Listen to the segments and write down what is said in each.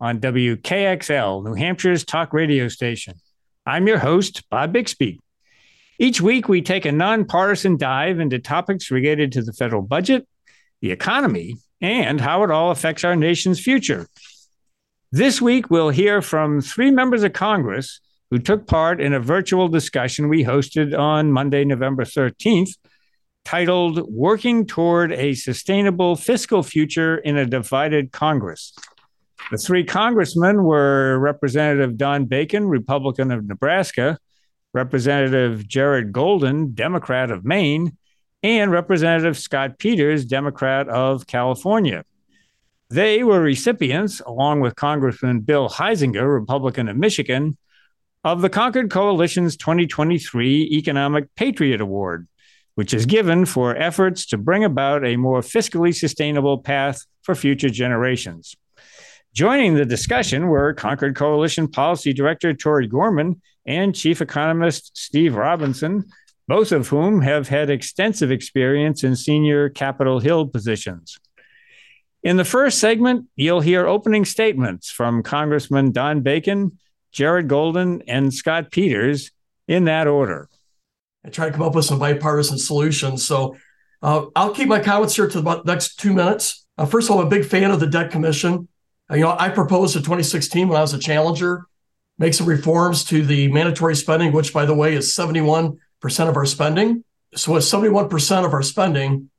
on WKXL, New Hampshire's talk radio station. I'm your host, Bob Bixby. Each week, we take a nonpartisan dive into topics related to the federal budget, the economy, and how it all affects our nation's future. This week, we'll hear from three members of Congress who took part in a virtual discussion we hosted on Monday, November 13th, titled Working Toward a Sustainable Fiscal Future in a Divided Congress. The three congressmen were Representative Don Bacon, Republican of Nebraska, Representative Jared Golden, Democrat of Maine, and Representative Scott Peters, Democrat of California. They were recipients, along with Congressman Bill Huizenga, Republican of Michigan, of the Concord Coalition's 2023 Economic Patriot Award, which is given for efforts to bring about a more fiscally sustainable path for future generations. Joining the discussion were Concord Coalition Policy Director Tori Gorman and Chief Economist Steve Robinson, both of whom have had extensive experience in senior Capitol Hill positions. In the first segment, you'll hear opening statements from Congressman Don Bacon, Jared Golden, and Scott Peters in that order. I try to come up with some bipartisan solutions. So uh, I'll keep my comments here to about the next two minutes. Uh, first of all, I'm a big fan of the Debt Commission. You know, I proposed in 2016 when I was a challenger, make some reforms to the mandatory spending, which, by the way, is 71% of our spending. So, with 71% of our spending,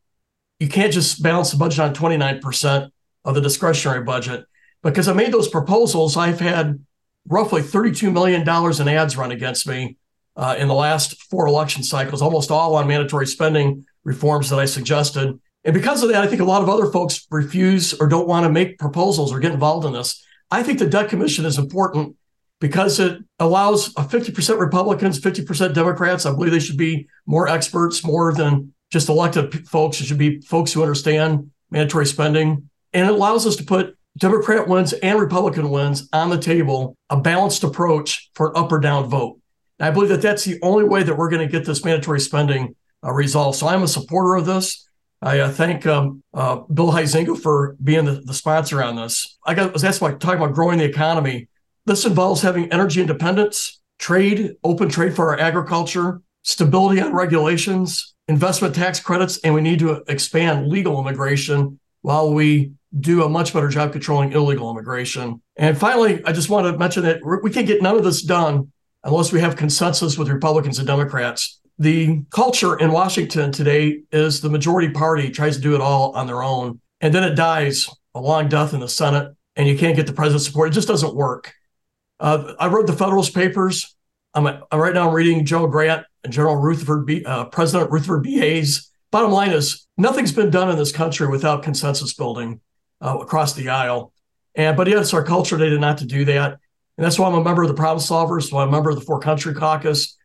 you can't just balance the budget on 29% of the discretionary budget. Because I made those proposals, I've had roughly $32 million in ads run against me uh, in the last four election cycles, almost all on mandatory spending reforms that I suggested. And because of that, I think a lot of other folks refuse or don't want to make proposals or get involved in this. I think the debt commission is important because it allows 50% Republicans, 50% Democrats. I believe they should be more experts, more than just elected folks. It should be folks who understand mandatory spending. And it allows us to put Democrat wins and Republican wins on the table, a balanced approach for an up or down vote. And I believe that that's the only way that we're going to get this mandatory spending uh, resolved. So I'm a supporter of this. I uh, thank um, uh, Bill Huizenga for being the, the, sponsor on this. I got was asked about talking about growing the economy. This involves having energy independence, trade, open trade for our agriculture, stability on regulations, investment tax credits, and we need to expand legal immigration while we do a much better job controlling illegal immigration. And finally, I just want to mention that we can get none of this done unless we have consensus with Republicans and Democrats the culture in Washington today is the majority party tries to do it all on their own, and then it dies a long death in the Senate, and you can't get the president's support. It just doesn't work. Uh, I wrote the Federalist Papers. I'm, I'm, right now reading Joe Grant and General Rutherford B, uh, President Rutherford B. Hayes. Bottom line is nothing's been done in this country without consensus building uh, across the aisle. And but yet it's our culture today not to do that. And that's why I'm a member of the Problem Solvers, so I'm a member of the For Country Caucus.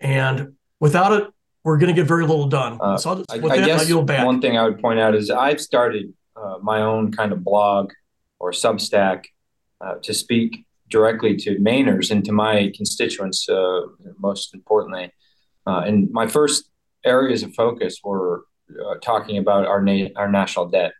And Without it, we're going to get very little done. Uh, so just, I, I guess one thing I would point out is I've started uh, my own kind of blog or Substack uh, to speak directly to Mainers and to my constituents, uh, most importantly. Uh, and my first areas of focus were uh, talking about our na- our national debt,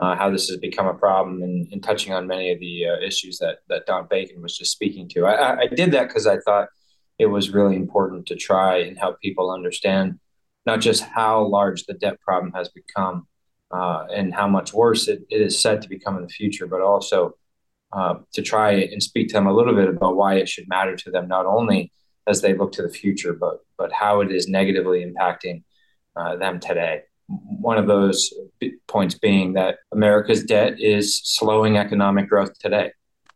how this has become a problem, and, and touching on many of the issues that that Don Bacon was just speaking to. I, I did that because I thought it was really important to try and help people understand not just how large the debt problem has become uh, and how much worse it, it is set to become in the future, but also uh, to try and speak to them a little bit about why it should matter to them, not only as they look to the future, but but how it is negatively impacting uh, them today. One of those points being that America's debt is slowing economic growth today.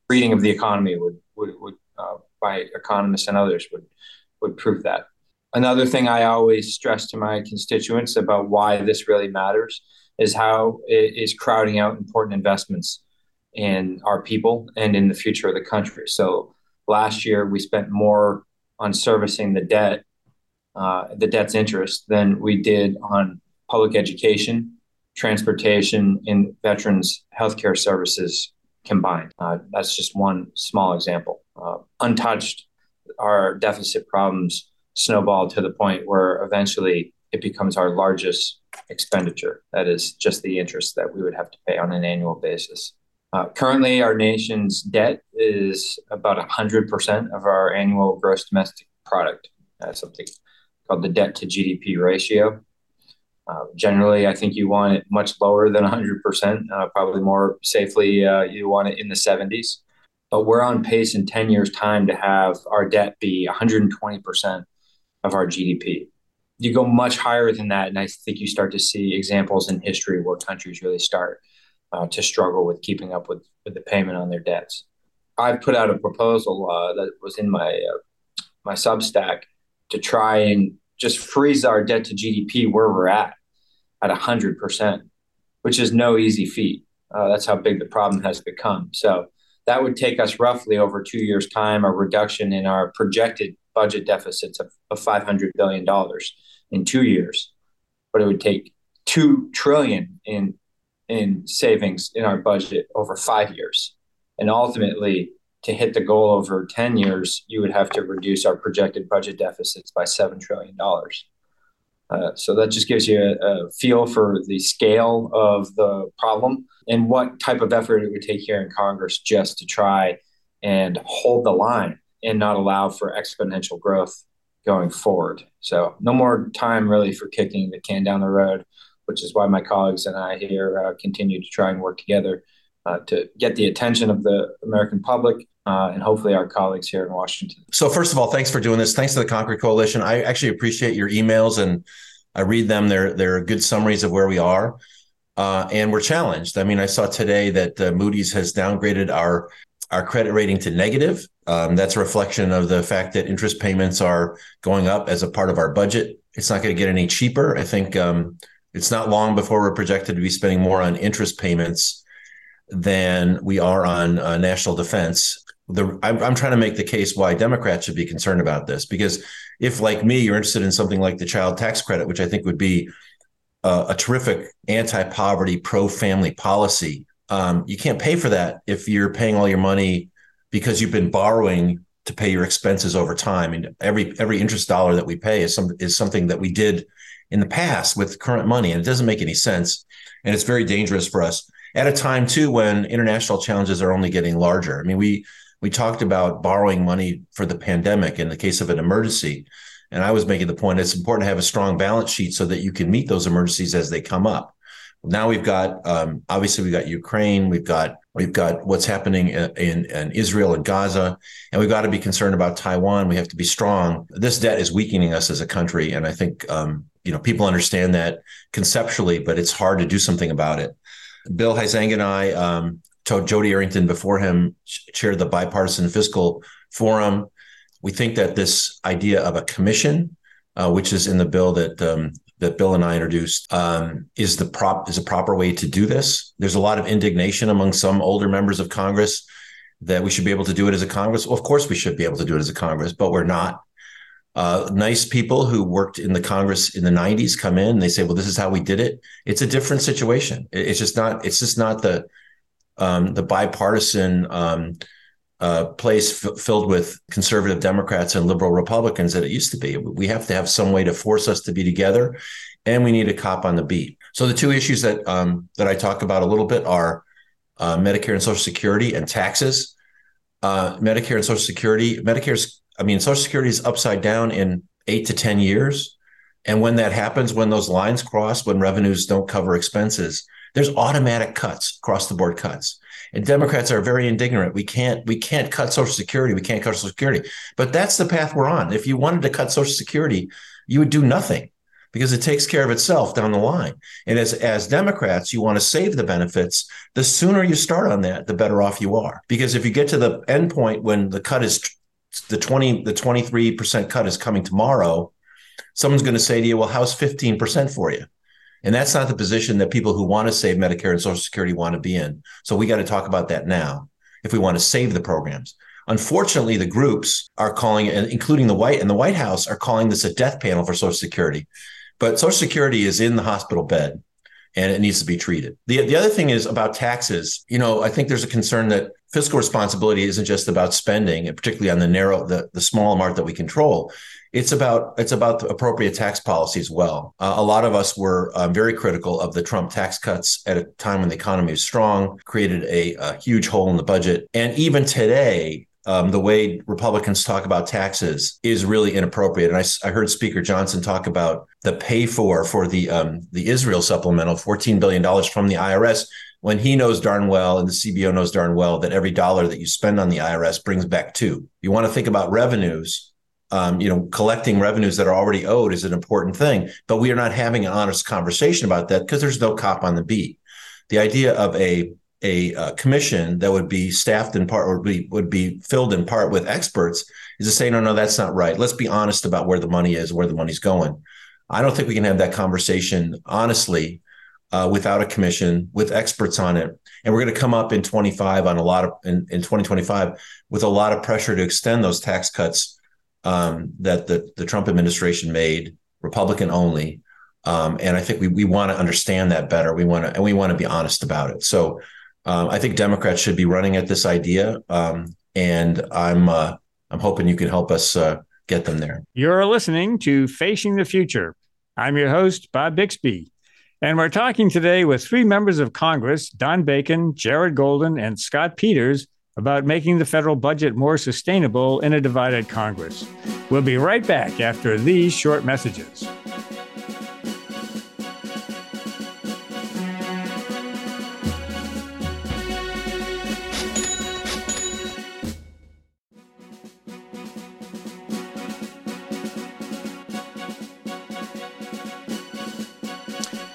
Reading of the economy would would, would uh, by economists and others would would prove that. Another thing I always stress to my constituents about why this really matters is how it is crowding out important investments in our people and in the future of the country. So last year we spent more on servicing the debt, uh, the debt's interest, than we did on public education, transportation, and veterans healthcare services combined. Uh, that's just one small example. Uh, untouched, our deficit problems snowballed to the point where eventually it becomes our largest expenditure. That is just the interest that we would have to pay on an annual basis. Uh, currently, our nation's debt is about 100% of our annual gross domestic product. That's something called the debt to GDP ratio. Uh, generally, I think you want it much lower than 100%, uh, probably more safely, uh, you want it in the 70s. But we're on pace in 10 years' time to have our debt be 120% of our GDP. You go much higher than that, and I think you start to see examples in history where countries really start uh, to struggle with keeping up with, with the payment on their debts. I've put out a proposal uh, that was in my uh, my Substack to try and just freeze our debt to GDP where we're at, at hundred percent, which is no easy feat. Uh, that's how big the problem has become. So that would take us roughly over two years' time a reduction in our projected budget deficits of, of $500 billion in two years. But it would take two trillion in in savings in our budget over five years. And ultimately, to hit the goal over 10 years, you would have to reduce our projected budget deficits by $7 trillion. Uh, so that just gives you a, a, feel for the scale of the problem and what type of effort it would take here in Congress just to try and hold the line and not allow for exponential growth going forward. So no more time really for kicking the can down the road which is why my colleagues and I here uh, continue to try and work together uh, to get the attention of the American public uh, and hopefully our colleagues here in Washington. So, first of all, thanks for doing this. Thanks to the Concord Coalition. I actually appreciate your emails and I read them. They're they're good summaries of where we are, uh, and we're challenged. I mean, I saw today that uh, Moody's has downgraded our our credit rating to negative. Um, that's a reflection of the fact that interest payments are going up as a part of our budget. It's not going to get any cheaper. I think um, it's not long before we're projected to be spending more on interest payments than we are on uh, national defense. The, I'm, I'm, trying to make the case why Democrats should be concerned about this because if, like me, you're interested in something like the child tax credit, which I think would be uh, a terrific anti-poverty, pro-family policy, um, you can't pay for that if you're paying all your money because you've been borrowing to pay your expenses over time. And every every interest dollar that we pay is some is something that we did in the past with current money, and it doesn't make any sense. And it's very dangerous for us at a time too when international challenges are only getting larger. I mean, we we talked about borrowing money for the pandemic in the case of an emergency. And I was making the point it's important to have a strong balance sheet so that you can meet those emergencies as they come up. Now we've got um, obviously we've got Ukraine, we've got we've got what's happening in, in, Israel and Gaza, and we've got to be concerned about Taiwan. We have to be strong. This debt is weakening us as a country, and I think um, you know people understand that conceptually, but it's hard to do something about it. Bill Huizenga and I, um, Jodey Arrington before him, chaired the bipartisan fiscal forum. We think that this idea of a commission, uh, which is in the bill that um, that Bill and I introduced, um, is the prop is a proper way to do this. There's a lot of indignation among some older members of Congress that we should be able to do it as a Congress. Well, of course, we should be able to do it as a Congress, but we're not uh, nice people who worked in the Congress in the 90s come in and they say, well, this is how we did it. It's a different situation. It's just not, it's just not the, um, the bipartisan um, uh, place f- filled with conservative Democrats and liberal Republicans that it used to be. We have to have some way to force us to be together and we need a cop on the beat. So the two issues that, um, that I talk about a little bit are uh, Medicare and Social Security and taxes. Uh, Medicare and Social Security, Medicare's I mean, Social Security is upside down in eight to 10 years. And when that happens, when those lines cross, when revenues don't cover expenses, there's automatic cuts, across the board cuts. And Democrats are very indignant. We can't we can't cut Social Security. We can't cut Social Security. But that's the path we're on. If you wanted to cut Social Security, you would do nothing because it takes care of itself down the line. And as as Democrats, you want to save the benefits. The sooner you start on that, the better off you are. Because if you get to the end point when the cut is the 20 the 23% cut is coming tomorrow someone's going to say to you well how's 15% for you and that's not the position that people who want to save medicare and social security want to be in so we got to talk about that now if we want to save the programs Unfortunately, the groups are calling including the White and the White House, are calling this a death panel for Social Security. But Social Security is in the hospital bed and it needs to be treated. The, the other thing is about taxes. You know, I think there's a concern that fiscal responsibility isn't just about spending, and particularly on the narrow, the, the small amount that we control. It's about it's about the appropriate tax policy as well. Uh, a lot of us were um, very critical of the Trump tax cuts at a time when the economy was strong, created a, a huge hole in the budget, and even today, um, the way Republicans talk about taxes is really inappropriate. And I, I, heard Speaker Johnson talk about the pay for for the um, the Israel supplemental, fourteen billion dollars from the IRS, when he knows darn well and the CBO knows darn well that every dollar that you spend on the IRS brings back two. You want to think about revenues. Um, you know, collecting revenues that are already owed is an important thing, but we are not having an honest conversation about that because there's no cop on the beat. The idea of a a uh, commission that would be staffed in part or be, would be filled in part with experts is to say, no, no, that's not right. Let's be honest about where the money is, where the money's going. I don't think we can have that conversation honestly uh, without a commission with experts on it. And we're going to come up in 25 on a lot of in, in 2025 with a lot of pressure to extend those tax cuts um, that the, the Trump administration made, Republican only. Um, and I think we, we want to understand that better. We want to, and we want to be honest about it. So um, I think Democrats should be running at this idea, um, and I'm uh, I'm hoping you can help us uh, get them there. You're listening to Facing the Future. I'm your host, Bob Bixby, and we're talking today with three members of Congress: Don Bacon, Jared Golden, and Scott Peters, about making the federal budget more sustainable in a divided Congress. We'll be right back after these short messages.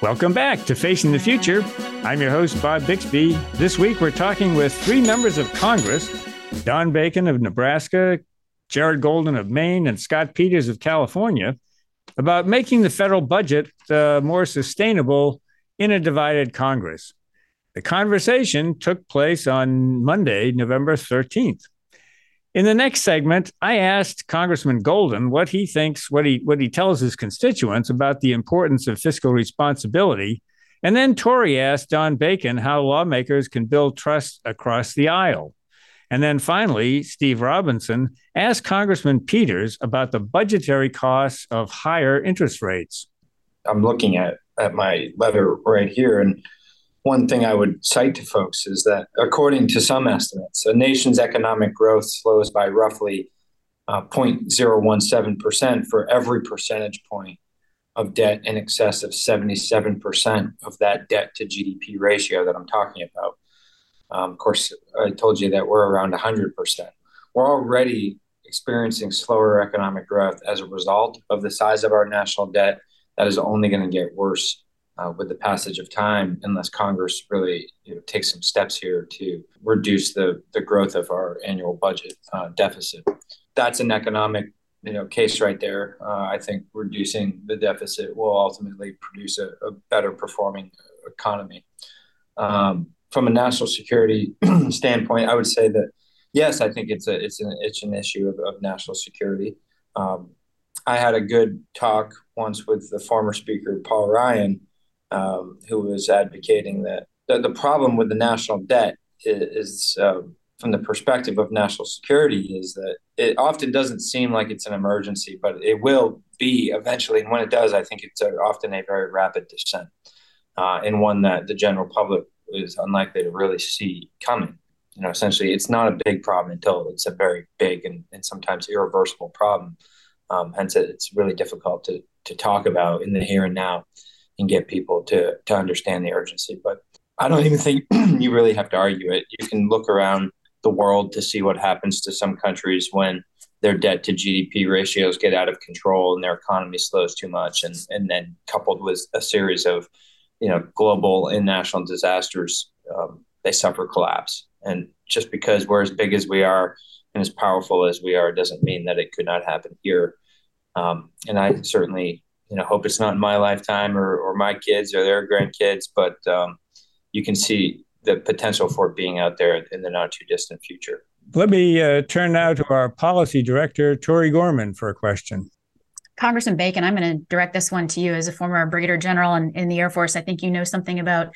Welcome back to Facing the Future. I'm your host, Bob Bixby. This week, we're talking with three members of Congress Don Bacon of Nebraska, Jared Golden of Maine, and Scott Peters of California about making the federal budget uh, more sustainable in a divided Congress. The conversation took place on Monday, November 13th. In the next segment, I asked Congressman Golden what he thinks, what he what he tells his constituents about the importance of fiscal responsibility. And then Tori asked Don Bacon how lawmakers can build trust across the aisle. And then finally, Steve Robinson asked Congressman Peters about the budgetary costs of higher interest rates. I'm looking at, at my letter right here, and one thing I would cite to folks is that, according to some estimates, a nation's economic growth slows by roughly uh, 0.017% for every percentage point of debt in excess of 77% of that debt to GDP ratio that I'm talking about. Um, of course, I told you that we're around 100%. We're already experiencing slower economic growth as a result of the size of our national debt. That is only going to get worse uh, with the passage of time, unless Congress really you know, takes some steps here to reduce the, the growth of our annual budget uh, deficit. That's an economic you know case right there. Uh, I think reducing the deficit will ultimately produce a, a better performing economy. Um, from a national security standpoint, I would say that yes, I think it's a it's an it's an issue of, of national security. Um, I had a good talk once with the former Speaker Paul Ryan, um, who was advocating that the, the, problem with the national debt is, is uh, from the perspective of national security is that it often doesn't seem like it's an emergency, but it will be eventually. And when it does, I think it's often a very rapid descent uh, and one that the general public is unlikely to really see coming. You know, essentially, it's not a big problem until it's a very big and, and sometimes irreversible problem. Um, hence, it's really difficult to to talk about in the here and now and get people to to understand the urgency. But I don't even think you really have to argue it. You can look around the world to see what happens to some countries when their debt to GDP ratios get out of control and their economy slows too much, and and then coupled with a series of you know global and national disasters, um, they suffer collapse. And just because we're as big as we are and as powerful as we are doesn't mean that it could not happen here. Um, and I certainly you know hope it's not in my lifetime or, or my kids or their grandkids but um, you can see the potential for it being out there in the not too distant future Let me uh, turn now to our policy director, Tori Gorman, for a question. Congressman Bacon, I'm going to direct this one to you as a former brigadier general in, in the Air Force. I think you know something about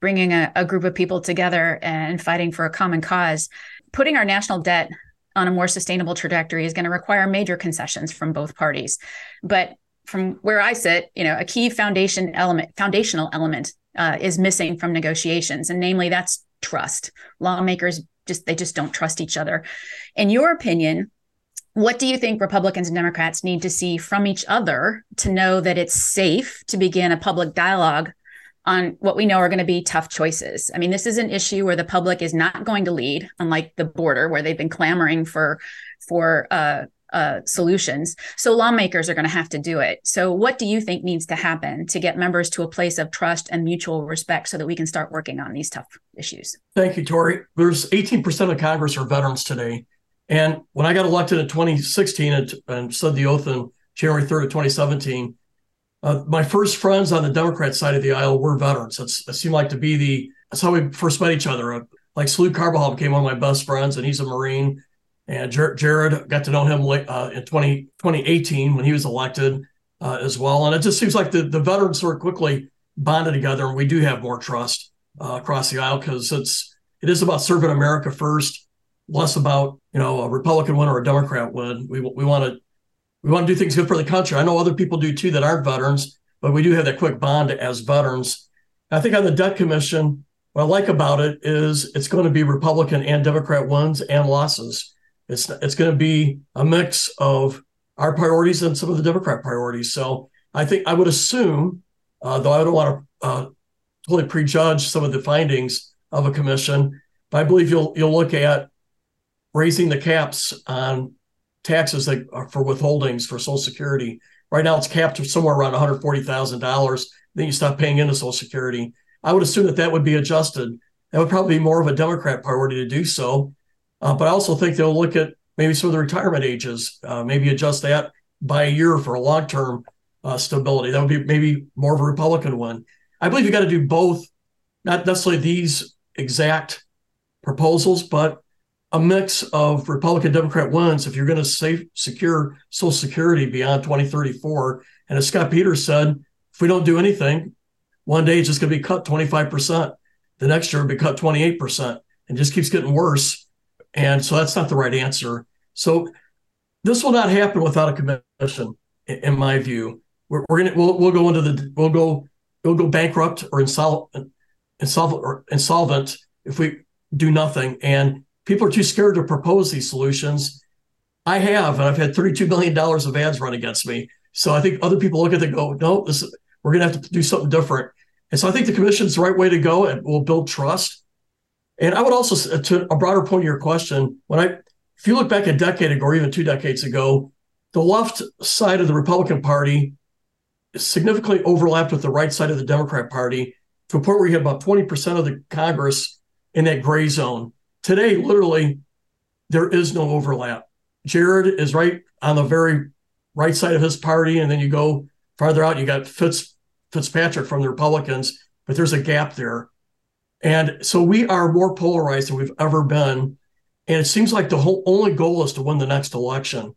bringing a, a group of people together and fighting for a common cause. Putting our national debt on a more sustainable trajectory is going to require major concessions from both parties. But from where I sit, you know, a key foundation element, foundational element uh, is missing from negotiations, and namely that's trust. Lawmakers just they just don't trust each other. In your opinion, what do you think Republicans and Democrats need to see from each other to know that it's safe to begin a public dialogue on what we know are going to be tough choices? I mean, this is an issue where the public is not going to lead, unlike the border, where they've been clamoring for for uh, uh, solutions. So lawmakers are going to have to do it. So, what do you think needs to happen to get members to a place of trust and mutual respect so that we can start working on these tough issues? Thank you, Tori. There's 18% of Congress are veterans today. And when I got elected in 2016 and, and said the oath on January 3rd of 2017, uh, my first friends on the Democrat side of the aisle were veterans. That's, that seemed like to be the, that's how we first met each other. Uh, like Salud Carbajal became one of my best friends, and he's a Marine. And Jer- Jared got to know him uh, in 20, 2018 when he was elected uh, as well. And it just seems like the, the veterans sort of quickly bonded together, and we do have more trust uh, across the aisle because it's it is about serving America first less about you know a Republican win or a Democrat win. We we want to we want to do things good for the country. I know other people do too that aren't veterans, but we do have that quick bond as veterans. I think on the debt commission, what I like about it is it's going to be Republican and Democrat wins and losses. It's it's going to be a mix of our priorities and some of the Democrat priorities. So I think I would assume, uh, though I don't want to uh, totally prejudge some of the findings of a commission, but I believe you'll you'll look at raising the caps on taxes that are for withholdings for Social Security. Right now, it's capped somewhere around one hundred forty thousand dollars. Then you stop paying into Social Security. I would assume that that would be adjusted. That would probably be more of a Democrat priority to do so. Uh, but I also think they'll look at maybe some of the retirement ages, uh, maybe adjust that by a year for a long term uh, stability. That would be maybe more of a Republican one. I believe you got to do both, not necessarily these exact proposals, but a mix of Republican Democrat ones if you're going to secure Social Security beyond 2034. And as Scott Peters said, if we don't do anything, one day it's just going to be cut 25%. The next year it'll be cut 28% and just keeps getting worse. And so that's not the right answer. So this will not happen without a commission, in my view. We're, we're gonna we'll, we'll go into the we'll go we'll go bankrupt or insolvent insolvent or insolvent if we do nothing. And people are too scared to propose these solutions. I have, and I've had $32 million of ads run against me. So I think other people look at it and go, no, this we're going to have to do something different. And so I think the commission's the right way to go and we'll build trust. And I would also, uh, to a broader point of your question, when I, if you look back a decade ago or even two decades ago, the left side of the Republican Party significantly overlapped with the right side of the Democrat Party to a point where you had about 20% of the Congress in that gray zone. Today, literally, there is no overlap. Jared is right on the very right side of his party, and then you go farther out, you got Fitz Fitzpatrick from the Republicans, but there's a gap there. And so we are more polarized than we've ever been. And it seems like the whole only goal is to win the next election.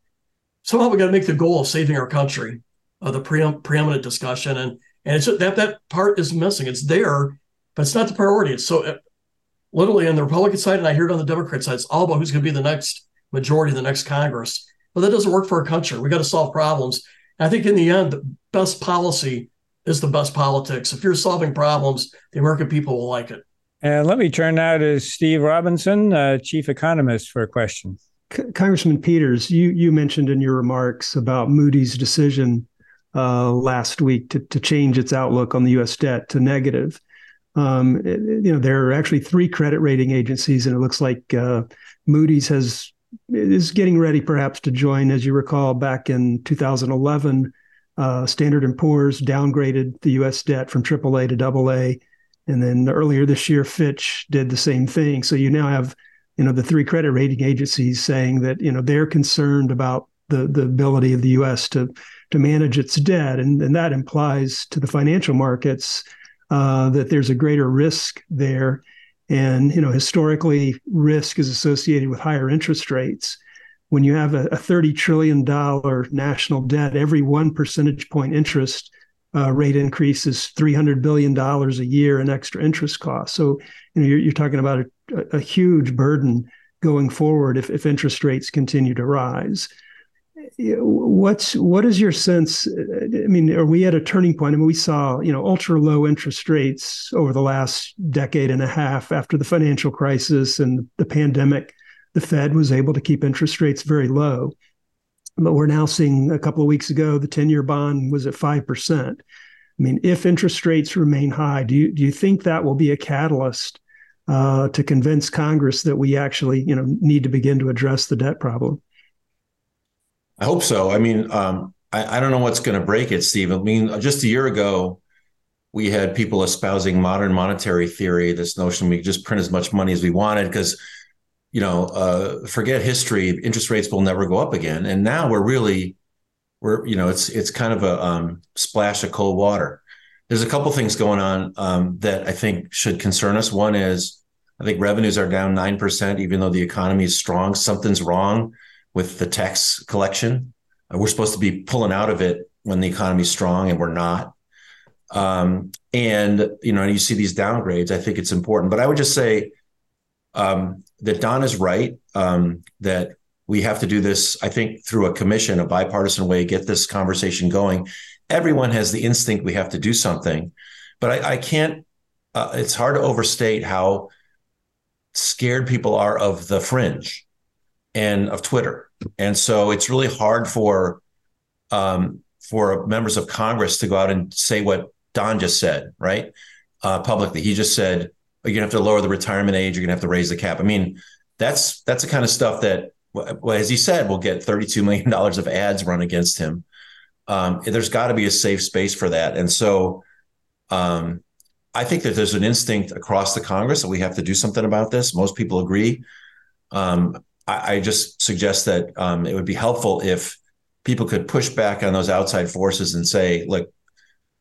Somehow we got to make the goal of saving our country, uh, the pre- preeminent discussion, and and it's that that part is missing. It's there, but it's not the priority. It's so literally on the Republican side, and I hear it on the Democrat side, it's all about who's going to be the next majority of the next Congress. But that doesn't work for our country. We got to solve problems. And I think in the end, the best policy is the best politics. If you're solving problems, the American people will like it. And let me turn now to Steve Robinson, uh, chief economist, for a question. C- Congressman Peters, you you mentioned in your remarks about Moody's decision uh, last week to, to change its outlook on the U.S. debt to negative. Um, you know, there are actually three credit rating agencies, and it looks like uh, Moody's has is getting ready, perhaps, to join. As you recall, back in 2011, uh, Standard and Poor's downgraded the U.S. debt from AAA to AA, and then earlier this year, Fitch did the same thing. So you now have, you know, the three credit rating agencies saying that you know they're concerned about the the ability of the U.S. to to manage its debt, and and that implies to the financial markets uh, that there's a greater risk there. And you know, historically, risk is associated with higher interest rates. When you have a, a $30 trillion national debt, every one percentage point interest uh, rate increase is $300 billion a year in extra interest costs. So, you know, you're, you're talking about a, a, huge burden going forward if, if interest rates continue to rise. What's what is your sense? I mean, are we at a turning point? I mean, we saw you know ultra low interest rates over the last decade and a half after the financial crisis and the pandemic. The Fed was able to keep interest rates very low but we're now seeing a couple of weeks ago the 10-year bond was at 5%. I mean, if interest rates remain high, do you do you think that will be a catalyst uh, to convince Congress that we actually, you know, need to begin to address the debt problem? I hope so. I mean, um, I, I, don't know what's going to break it, Steve. I mean, just a year ago, we had people espousing modern monetary theory, this notion we could just print as much money as we wanted because you know, uh, forget history. Interest rates will never go up again. And now we're really, we're you know, it's it's kind of a um, splash of cold water. There's a couple things going on um, that I think should concern us. One is I think revenues are down nine percent, even though the economy is strong. Something's wrong with the tax collection. Uh, we're supposed to be pulling out of it when the economy's strong, and we're not. Um, and you know, you see these downgrades. I think it's important, but I would just say um, that Don is right um, that we have to do this. I think through a commission, a bipartisan way, get this conversation going. Everyone has the instinct we have to do something, but I, I can't. Uh, it's hard to overstate how scared people are of the fringe and of Twitter, and so it's really hard for um, for members of Congress to go out and say what Don just said, right? Uh, publicly, he just said you're gonna have to lower the retirement age. You're gonna have to raise the cap. I mean, that's that's the kind of stuff that, well, as he said, will get 32 million dollars of ads run against him. Um, there's got to be a safe space for that, and so um, I think that there's an instinct across the Congress that we have to do something about this. Most people agree. Um, I, I, just suggest that um, it would be helpful if people could push back on those outside forces and say, look,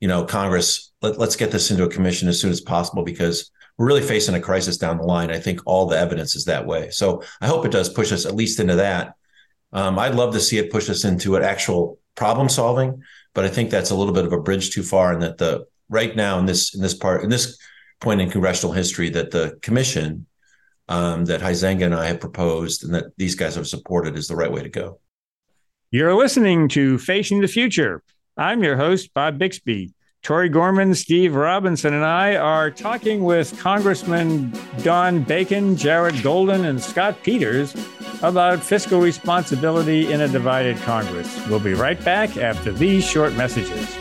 you know, Congress, let, us get this into a commission as soon as possible because we're really facing a crisis down the line. I think all the evidence is that way. So I hope it does push us at least into that. Um, I'd love to see it push us into an actual problem solving, but I think that's a little bit of a bridge too far. And that the right now in this in this part in this point in congressional history that the commission um, that Huizenga and I have proposed and that these guys have supported is the right way to go. You're listening to Facing the Future. I'm your host, Bob Bixby. Tori Gorman, Steve Robinson, and I are talking with Congressman Don Bacon, Jared Golden, and Scott Peters about fiscal responsibility in a divided Congress. We'll be right back after these short messages.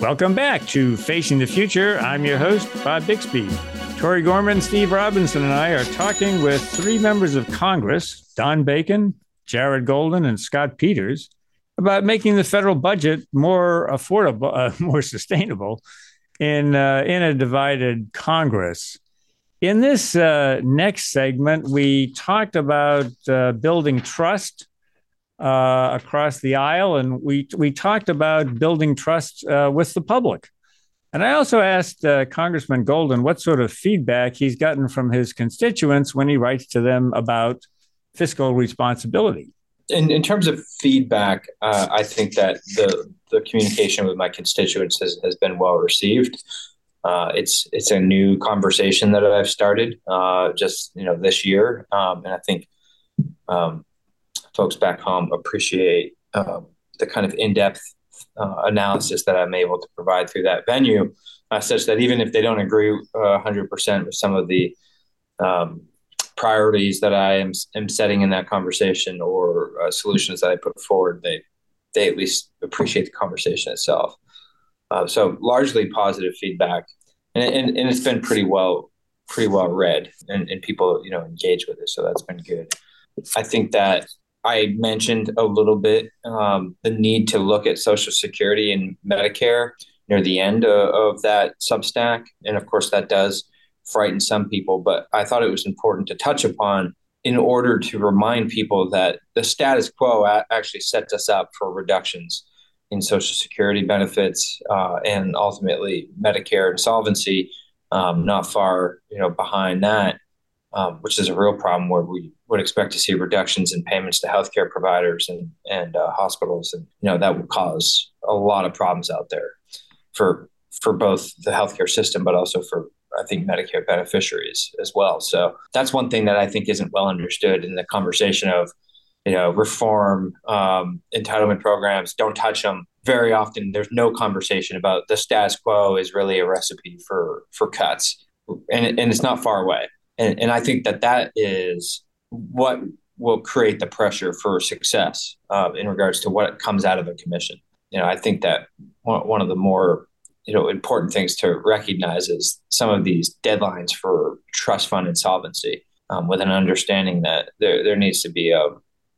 Welcome back to Facing the Future. I'm your host, Bob Bixby. Tori Gorman, Steve Robinson, and I are talking with three members of Congress, Don Bacon, Jared Golden, and Scott Peters, about making the federal budget more affordable, uh, more sustainable in uh, in a divided Congress. In this uh, next segment, we talked about uh, building trust uh, across the aisle, and we we talked about building trust uh, with the public. And I also asked uh, Congressman Golden what sort of feedback he's gotten from his constituents when he writes to them about fiscal responsibility. In, in terms of feedback, uh, I think that the, the communication with my constituents has, has been well received. Uh, it's it's a new conversation that I've started uh, just you know this year, um, and I think um, folks back home appreciate um, the kind of in depth uh, analysis that I'm able to provide through that venue, uh, such that even if they don't agree uh, 100% with some of the um, priorities that I am, am setting in that conversation or uh, solutions that I put forward, they they at least appreciate the conversation itself. Uh, so largely positive feedback, and, and and it's been pretty well pretty well read, and, and people you know engage with it. So that's been good. I think that I mentioned a little bit um, the need to look at Social Security and Medicare near the end of, of that Substack, and of course that does frighten some people. But I thought it was important to touch upon in order to remind people that the status quo actually sets us up for reductions in Social Security benefits uh, and ultimately Medicare insolvency, um, not far you know behind that, um, which is a real problem where we would expect to see reductions in payments to healthcare providers and and uh, hospitals, and you know that will cause a lot of problems out there for for both the healthcare system, but also for I think Medicare beneficiaries as well. So that's one thing that I think isn't well understood in the conversation of, you know, reform um, entitlement programs. Don't touch them. Very often, there's no conversation about the status quo is really a recipe for for cuts, and and it's not far away. And and I think that that is what will create the pressure for success uh, in regards to what comes out of the commission. You know, I think that one, one of the more you know important things to recognize is some of these deadlines for trust fund insolvency um, with an understanding that there, there needs to be a,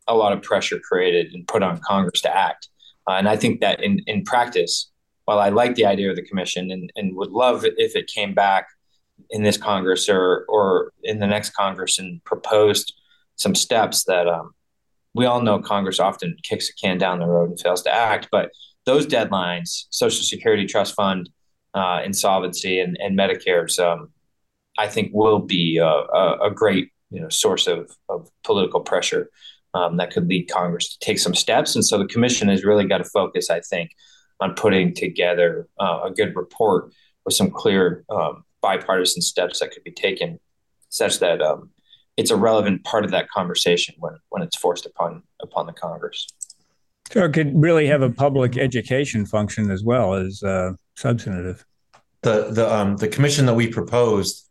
a lot of pressure created and put on congress to act uh, and i think that in, in practice while i like the idea of the commission and, and would love if it came back in this congress or or in the next congress and proposed some steps that um, we all know congress often kicks a can down the road and fails to act but those deadlines, Social Security Trust Fund, uh, insolvency, and, and Medicare's, um, I think will be a, a, a, great you know source of, of political pressure um, that could lead Congress to take some steps. And so the commission has really got to focus, I think, on putting together uh, a good report with some clear um, bipartisan steps that could be taken, such that um, it's a relevant part of that conversation when when it's forced upon upon the Congress. So it could really have a public education function as well as uh, substantive. The the um, the commission that we proposed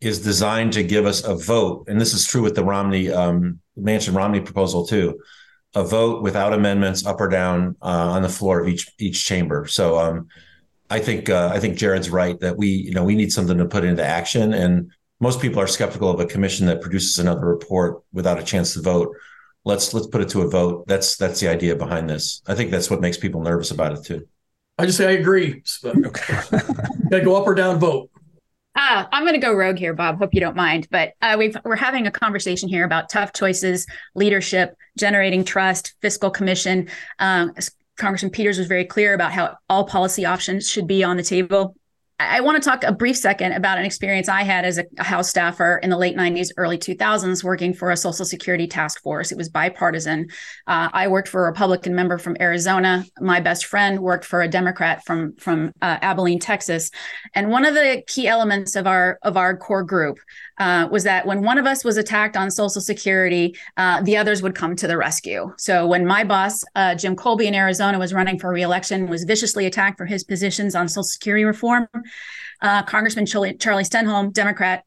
is designed to give us a vote, and this is true with the Romney um, Manchin Romney proposal too, a vote without amendments up or down uh, on the floor of each each chamber. So um, I think uh, I think Jared's right that we you know we need something to put into action, and most people are skeptical of a commission that produces another report without a chance to vote let's let's put it to a vote. That's that's the idea behind this. I think that's what makes people nervous about it too. I just say I agree. Okay. Gotta go up or down vote. Uh, I'm going to go rogue here, Bob. Hope you don't mind. But uh, we are having a conversation here about tough choices, leadership, generating trust, fiscal commission. Um, Congressman Peters was very clear about how all policy options should be on the table. I want to talk a brief second about an experience I had as a House staffer in the late 90s, early 2000s, working for a Social Security task force. It was bipartisan. Uh, I worked for a Republican member from Arizona. My best friend worked for a Democrat from from uh, Abilene, Texas. And one of the key elements of our of our core group uh, was that when one of us was attacked on Social Security, uh, the others would come to the rescue. So when my boss, uh, Jim Kolbe in Arizona, was running for reelection, was viciously attacked for his positions on Social Security reform, uh, Congressman Charlie, Charlie Stenholm, Democrat,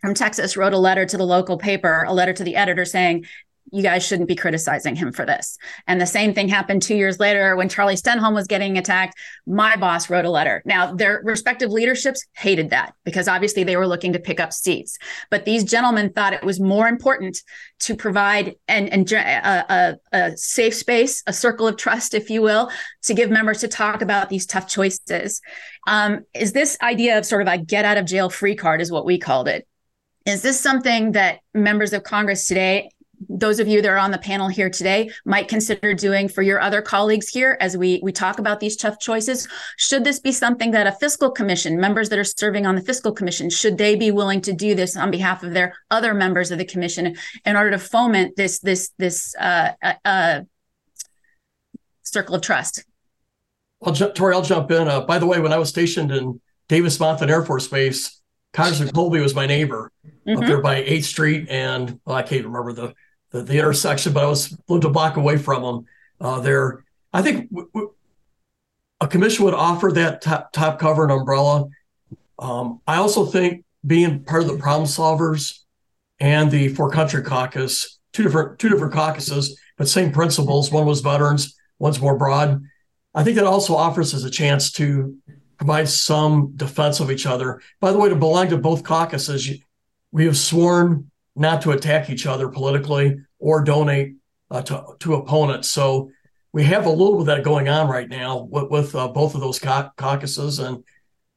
from Texas wrote a letter to the local paper, a letter to the editor saying, you guys shouldn't be criticizing him for this. And the same thing happened two years later when Charlie Stenholm was getting attacked. My boss wrote a letter. Now, their respective leaderships hated that because obviously they were looking to pick up seats. But these gentlemen thought it was more important to provide and, and a, a, a safe space, a circle of trust, if you will, to give members to talk about these tough choices. Um, is this idea of sort of a get out of jail free card, is what we called it? Is this something that members of Congress today those of you that are on the panel here today might consider doing for your other colleagues here as we we talk about these tough choices. Should this be something that a fiscal commission members that are serving on the fiscal commission should they be willing to do this on behalf of their other members of the commission in order to foment this this this uh, uh, uh circle of trust? Well tori i'll jump in. Uh, by the way when i was stationed in davis monthan air force base congressman kolbe was my neighbor mm-hmm. up there by 8th street and well, i can't remember the the, the intersection, but I was lived a block away from them. Uh, there, I think w- w- a commission would offer that top, top cover and umbrella. Um, I also think being part of the problem solvers and the For Country Caucus, two different two different caucuses, but same principles. One was veterans, one's more broad. I think that also offers us a chance to provide some defense of each other. By the way, to belong to both caucuses, we have sworn not to attack each other politically or donate uh, to, to opponents. So we have a little of that going on right now with, with uh, both of those caucuses. And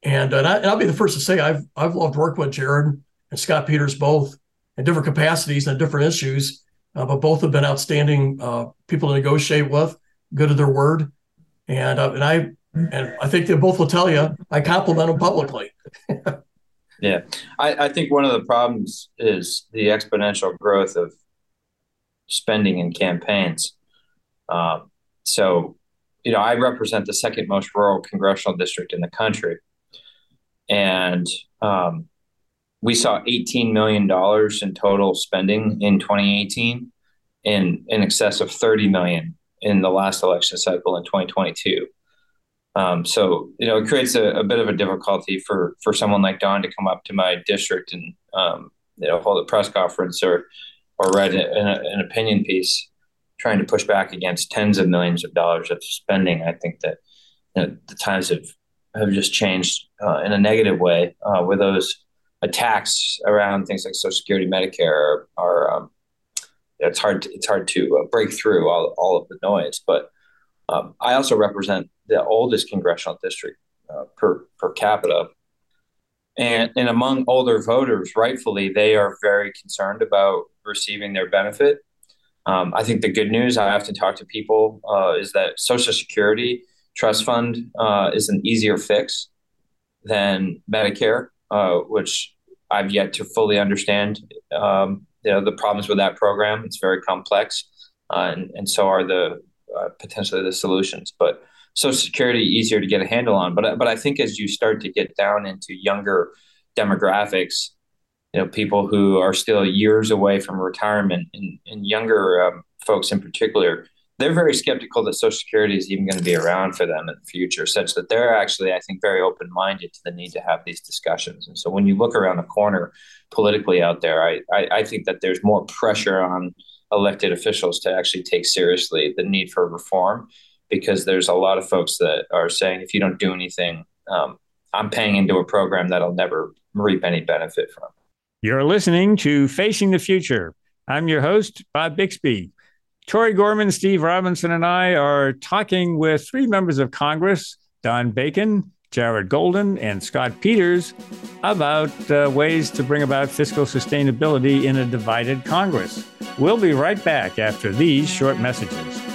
and, and, I, will be the first to say I've I've loved working with Jared and Scott Peters both in different capacities and different issues, uh, but both have been outstanding uh, people to negotiate with, good at their word, and uh, and I and I think they both will tell you I compliment them publicly. yeah, I, I think one of the problems is the exponential growth of spending in campaigns. Um, so, you know, I represent the second most rural congressional district in the country, and um, we saw $18 million in total spending in 2018 and in excess of 30 million in the last election cycle in 2022. Um, so, you know, it creates a, a, bit of a difficulty for, for someone like Don to come up to my district and, um, you know, hold a press conference or, or write a, an, an opinion piece trying to push back against tens of millions of dollars of spending. I think that you know, the times have, have just changed uh, in a negative way uh, where those attacks around things like Social Security, Medicare are, are um, it's hard to, it's hard to uh, break through all, all of the noise. But um, I also represent the oldest congressional district uh, per per capita, and and among older voters, rightfully, they are very concerned about receiving their benefit. Um, I think the good news I often talk to people uh, is that Social Security trust fund uh, is an easier fix than Medicare uh, which I've yet to fully understand. Um, you know the problems with that program. It's very complex, uh, and and so are the uh, potentially the solutions. But Social Security easier to get a handle on. But but I think as you start to get down into younger demographics, you know people who are still years away from retirement and, and younger um, folks in particular they're very skeptical that Social Security is even going to be around for them in the future, such that they're actually, I think, very open minded to the need to have these discussions. And so when you look around the corner politically out there, I, I, I think that there's more pressure on elected officials to actually take seriously the need for reform because there's a lot of folks that are saying if you don't do anything, um, I'm paying into a program that I'll never reap any benefit from. You're listening to Facing the Future. I'm your host, Bob Bixby. Tori Gorman, Steve Robinson, and I are talking with three members of Congress Don Bacon, Jared Golden, and Scott Peters about uh, ways to bring about fiscal sustainability in a divided Congress. We'll be right back after these short messages.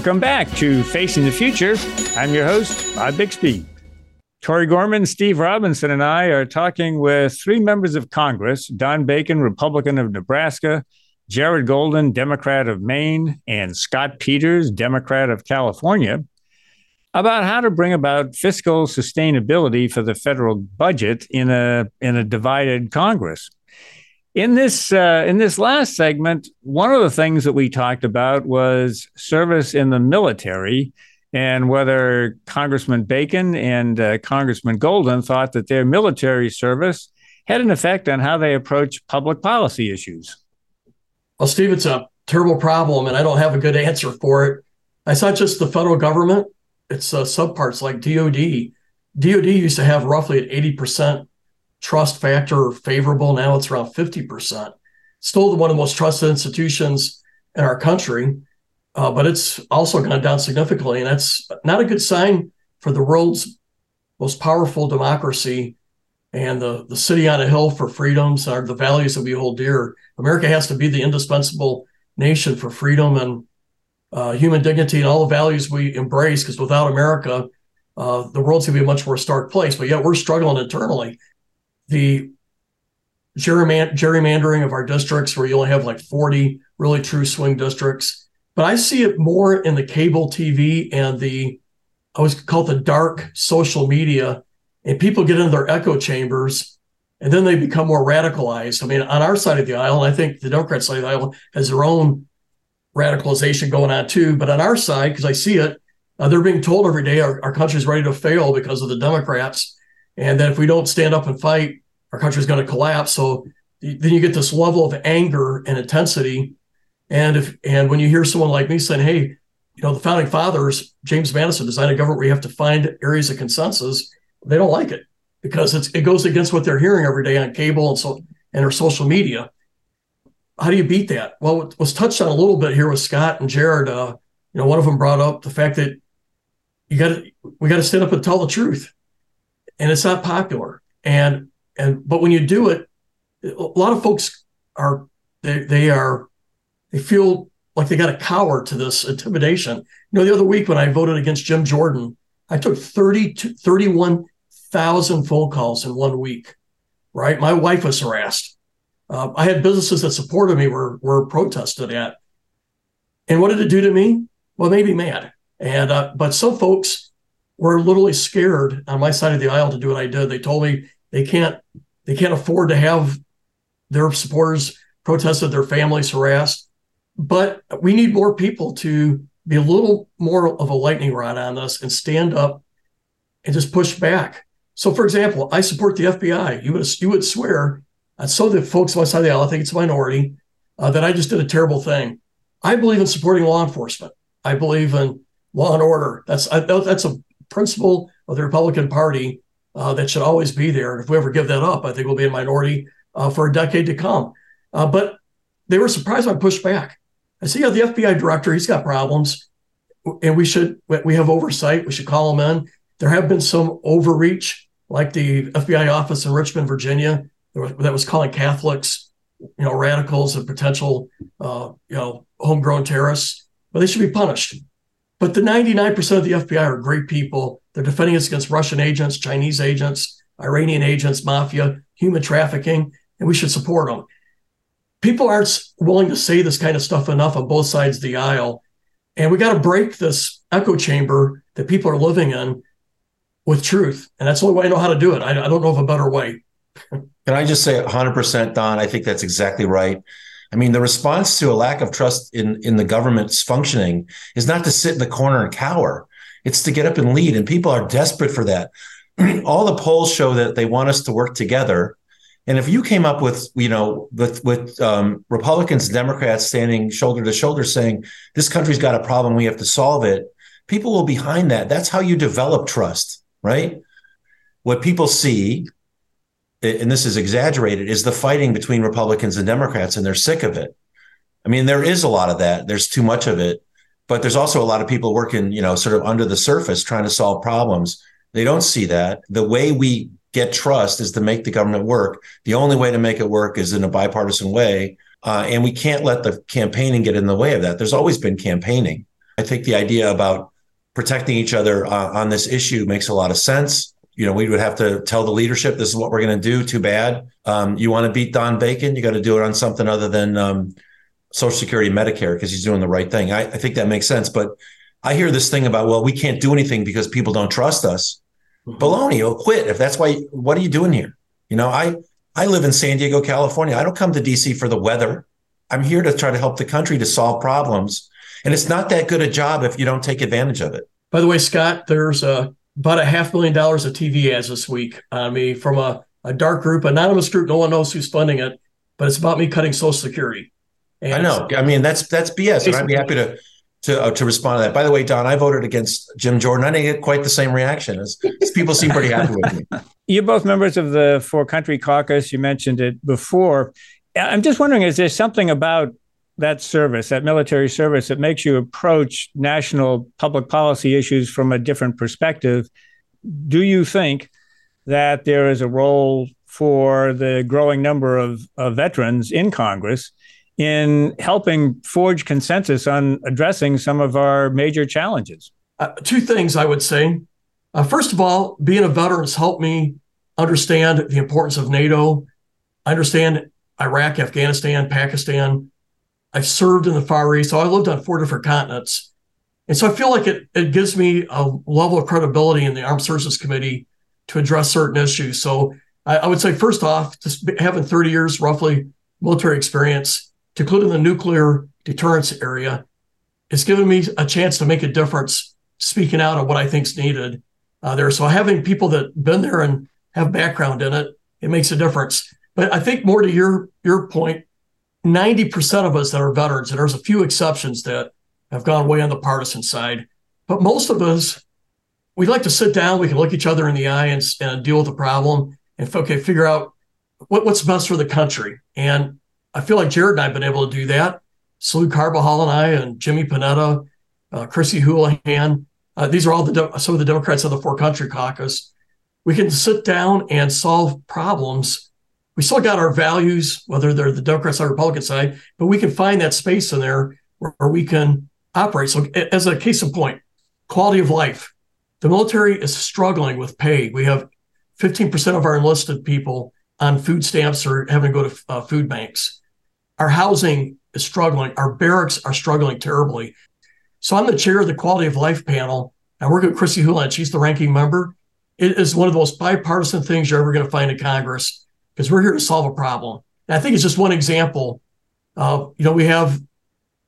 Welcome back to Facing the Future. I'm your host, Bob Bixby. Tori Gorman, Steve Robinson, and I are talking with three members of Congress Don Bacon, Republican of Nebraska, Jared Golden, Democrat of Maine, and Scott Peters, Democrat of California, about how to bring about fiscal sustainability for the federal budget in a, in a divided Congress. In this uh, in this last segment, one of the things that we talked about was service in the military, and whether Congressman Bacon and uh, Congressman Golden thought that their military service had an effect on how they approach public policy issues. Well, Steve, it's a terrible problem, and I don't have a good answer for it. It's not just the federal government; it's uh, subparts like DoD. DoD used to have roughly an eighty percent trust factor favorable. Now it's around 50%. Still the one of the most trusted institutions in our country, uh, but it's also gone down significantly. And that's not a good sign for the world's most powerful democracy and the, the city on a hill for freedoms are the values that we hold dear. America has to be the indispensable nation for freedom and uh, human dignity and all the values we embrace, because without America, uh, the world's going to be a much more stark place. But yet we're struggling internally the gerrymandering of our districts where you only have like 40 really true swing districts. But I see it more in the cable TV and the, I always call it the dark social media. And people get into their echo chambers and then they become more radicalized. I mean, on our side of the aisle, I think the Democrat side of the aisle has their own radicalization going on too. But on our side, because I see it, uh, they're being told every day our, our country's ready to fail because of the Democrats and that if we don't stand up and fight, our country is going to collapse. So then you get this level of anger and intensity. And if and when you hear someone like me saying, "Hey, you know, the founding fathers, James Madison designed a government where you have to find areas of consensus," they don't like it because it's it goes against what they're hearing every day on cable and so and their social media. how do you beat that? Well, it was touched on a little bit here with Scott and Jared. Uh, you know, one of them brought up the fact that you got to we got to stand up and tell the truth, and it's not popular. And and but when you do it, a lot of folks are they they are they feel like they got a cower to this intimidation. You know, the other week when I voted against Jim Jordan, I took 30 31,000 phone calls in one week, right? My wife was harassed. Uh, I had businesses that supported me were, were protested at. And what did it do to me? Well, it made me mad. And, uh, but some folks were literally scared on my side of the aisle to do what I did. They told me they can't, they can't afford to have their supporters protested, their families harassed. But we need more people to be a little more of a lightning rod on this and stand up and just push back. So, for example, I support the FBI. You would you would swear, and uh, so the folks on my side of the aisle, I think it's a minority, uh, that I just did a terrible thing. I believe in supporting law enforcement. I believe in law and order. That's I, that's a principle of the Republican Party uh, that should always be there. And if we ever give that up, I think we'll be a minority uh, for a decade to come. Uh, but they were surprised I pushed back. I said, yeah, the FBI director, he's got problems, and we should we have oversight. We should call him in. There have been some overreach, like the FBI office in Richmond, Virginia, that was calling Catholics, you know, radicals and potential, uh, you know, homegrown terrorists. But they should be punished. But the 99% of the FBI are great people. They're defending us against Russian agents, Chinese agents, Iranian agents, mafia, human trafficking, and we should support them people aren't willing to say this kind of stuff enough on both sides of the aisle. And we got to break this echo chamber that people are living in with truth. And that's the only way I know how to do it. I, I don't know of a better way. Can I just say 100%, Don? I think that's exactly right. I mean, the response to a lack of trust in, in the government's functioning is not to sit in the corner and cower. It's to get up and lead. And people are desperate for that. All the polls show that they want us to work together and if you came up with, you know, with with um, Republicans, Democrats standing shoulder to shoulder, saying this country's got a problem, we have to solve it, people will behind that. That's how you develop trust, right? What people see, and this is exaggerated, is the fighting between Republicans and Democrats, and they're sick of it. I mean, there is a lot of that. There's too much of it, but there's also a lot of people working, you know, sort of under the surface trying to solve problems. They don't see that. The way we get trust is to make the government work. The only way to make it work is in a bipartisan way. Uh, and we can't let the campaigning get in the way of that. There's always been campaigning. I think the idea about protecting each other uh, on this issue makes a lot of sense. You know, we would have to tell the leadership this is what we're going to do. Too bad. Um, you want to beat Don Bacon, you got to do it on something other than um, Social Security, Medicare, because he's doing the right thing. I, I think that makes sense. But I hear this thing about, well, we can't do anything because people don't trust us baloney. Oh, quit. If that's why, what are you doing here? You know, I I live in San Diego, California. I don't come to DC for the weather. I'm here to try to help the country to solve problems. And it's not that good a job if you don't take advantage of it. By the way, Scott, there's uh, about a half million dollars of TV ads this week on me from a, a dark group, anonymous group. No one knows who's funding it, but it's about me cutting Social Security. And I know. I mean, that's that's BS, and I'd be happy to to uh, to respond to that. By the way, Don, I voted against Jim Jordan. I didn't get quite the same reaction as, as people seem pretty happy with me. You're both members of the For Country Caucus. You mentioned it before. I'm just wondering, is there something about that service, that military service, that makes you approach national public policy issues from a different perspective? Do you think that there is a role for the growing number of, of veterans in Congress in helping forge consensus on addressing some of our major challenges? Uh, two things I would say. Uh, first of all, being a veteran has helped me understand the importance of NATO. Understand Iraq, Afghanistan, Pakistan. I've served in the Far East, so I lived on four different continents. And so I feel like it, it gives me a level of credibility in the Armed Services Committee to address certain issues. So I, I would say, first off, just having 30 years roughly military experience, including the nuclear deterrence area, it's given me a chance to make a difference speaking out on what I think is needed uh, there. So having people that been there and have background in it, it makes a difference. But I think more to your your point, 90% of us that are veterans, and there's a few exceptions that have gone way on the partisan side, but most of us, we like to sit down, we can look each other in the eye and, and deal with the problem and okay, figure out what, what's best for the country. And I feel like Jared and I have been able to do that. Salud Carbajal and I, and Jimmy Panetta, uh, Chrissy Houlihan. Uh, these are all the some of the Democrats of the For Country Caucus. We can sit down and solve problems. We still got our values, whether they're the Democrat side or Republican side, but we can find that space in there where, we can operate. So, as a case in point, quality of life. The military is struggling with pay. We have 15% of our enlisted people on food stamps or having to go to uh, food banks. Our housing is struggling. Our barracks are struggling terribly. So I'm the chair of the quality of life panel. I work with Chrissy Houlihan. She's the ranking member. It is one of the most bipartisan things you're ever going to find in Congress because we're here to solve a problem. And I think it's just one example. Uh, you know, we have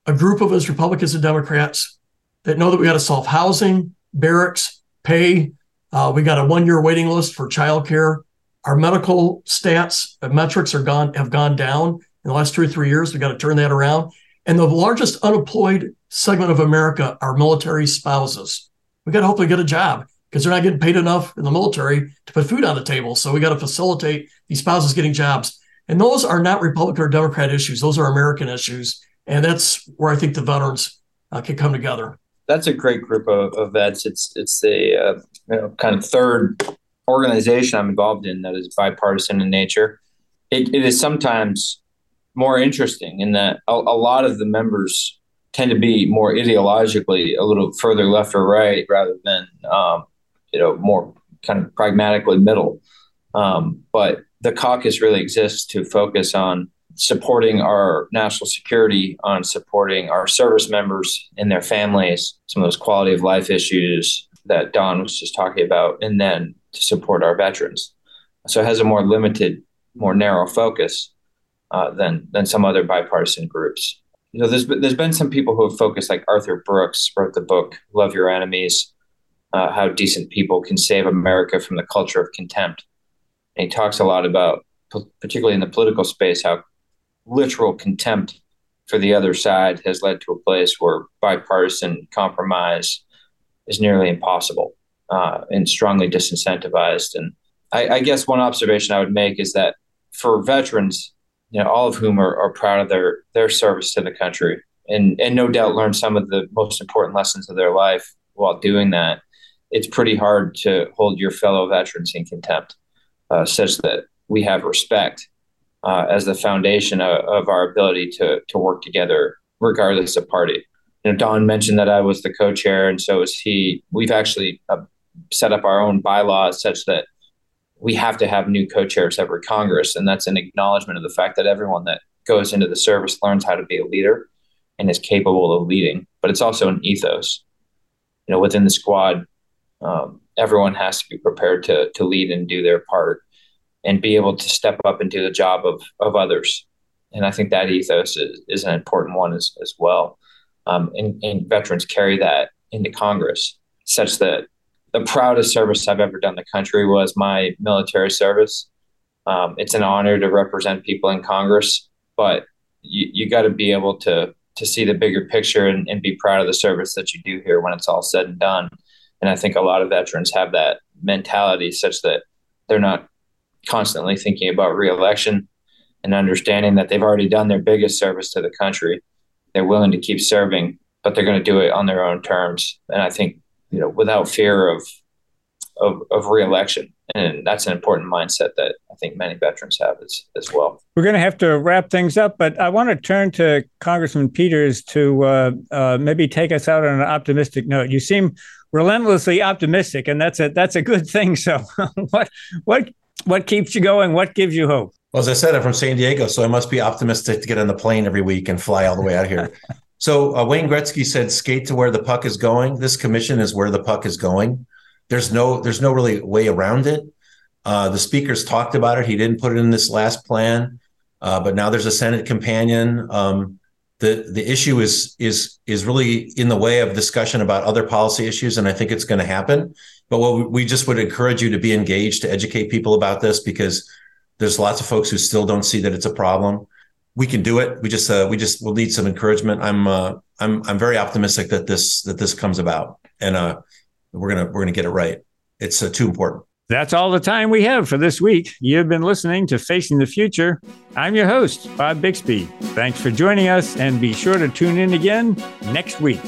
a group of us, Republicans and Democrats, that know that we got to solve housing, barracks, pay. Uh, we got a one-year waiting list for childcare. Our medical stats metrics are gone have gone down in the last two or three years. We got to turn that around. And the largest unemployed segment of America are military spouses. We got to hopefully get a job because they're not getting paid enough in the military to put food on the table. So we got to facilitate these spouses getting jobs. And those are not Republican or Democrat issues; those are American issues, and that's where I think the veterans uh, can come together. That's a great group of, of vets. It's it's a uh, you know kind of third organization I'm involved in that is bipartisan in nature. it, it is sometimes more interesting in that a, a, lot of the members tend to be more ideologically a little further left or right rather than um, you know more kind of pragmatically middle. Um, but the caucus really exists to focus on supporting our national security, on supporting our service members and their families, some of those quality of life issues that Don was just talking about, and then to support our veterans. So it has a more limited, more narrow focus uh, than than some other bipartisan groups. You know, there's there's been some people who have focused, like Arthur Brooks wrote the book "Love Your Enemies," uh, how decent people can save America from the culture of contempt. And he talks a lot about, particularly in the political space, how literal contempt for the other side has led to a place where bipartisan compromise is nearly impossible uh, and strongly disincentivized. And I, I, guess one observation I would make is that for veterans, you know, all of whom are, are proud of their their service to the country, and and no doubt learn some of the most important lessons of their life while doing that. It's pretty hard to hold your fellow veterans in contempt, uh, such that we have respect uh, as the foundation of, of, our ability to to work together, regardless of party. You know, Don mentioned that I was the co-chair, and so is he. We've actually uh, set up our own bylaws such that we have to have new co-chairs every Congress, and that's an acknowledgement of the fact that everyone that goes into the service learns how to be a leader and is capable of leading. But it's also an ethos. You know, within the squad, um, everyone has to be prepared to to lead and do their part and be able to step up and do the job of, of others. And I think that ethos is, is an important one as, as well. Um, and, and veterans carry that into Congress, such that the proudest service I've ever done the country was my military service. Um, it's an honor to represent people in Congress, but you, you got to be able to to see the bigger picture and, and be proud of the service that you do here when it's all said and done. And I think a lot of veterans have that mentality such that they're not constantly thinking about reelection and understanding that they've already done their biggest service to the country. They're willing to keep serving, but they're going to do it on their own terms. And I think, you know, without fear of of, of reelection. And that's an important mindset that I think many veterans have as, as well. We're going to have to wrap things up, but I want to turn to Congressman Peters to uh, uh, maybe take us out on an optimistic note. You seem relentlessly optimistic, and that's a that's a good thing. So, what what what keeps you going? What gives you hope? Well, as I said, I'm from San Diego, so I must be optimistic to get on the plane every week and fly all the way out here. so uh, Wayne Gretzky said, "Skate to where the puck is going." This commission is where the puck is going. There's no there's no really way around it. Uh, the speakers talked about it. He didn't put it in this last plan, uh, but now there's a Senate companion. Um, the the issue is is is really in the way of discussion about other policy issues, and I think it's going to happen. But what we just would encourage you to be engaged to educate people about this because there's lots of folks who still don't see that it's a problem. We can do it. We just uh, we just will need some encouragement. I'm uh, I'm I'm very optimistic that this that this comes about, and uh, we're gonna we're gonna get it right. It's uh, too important. That's all the time we have for this week. You've been listening to Facing the Future. I'm your host, Bob Bixby. Thanks for joining us, and be sure to tune in again next week.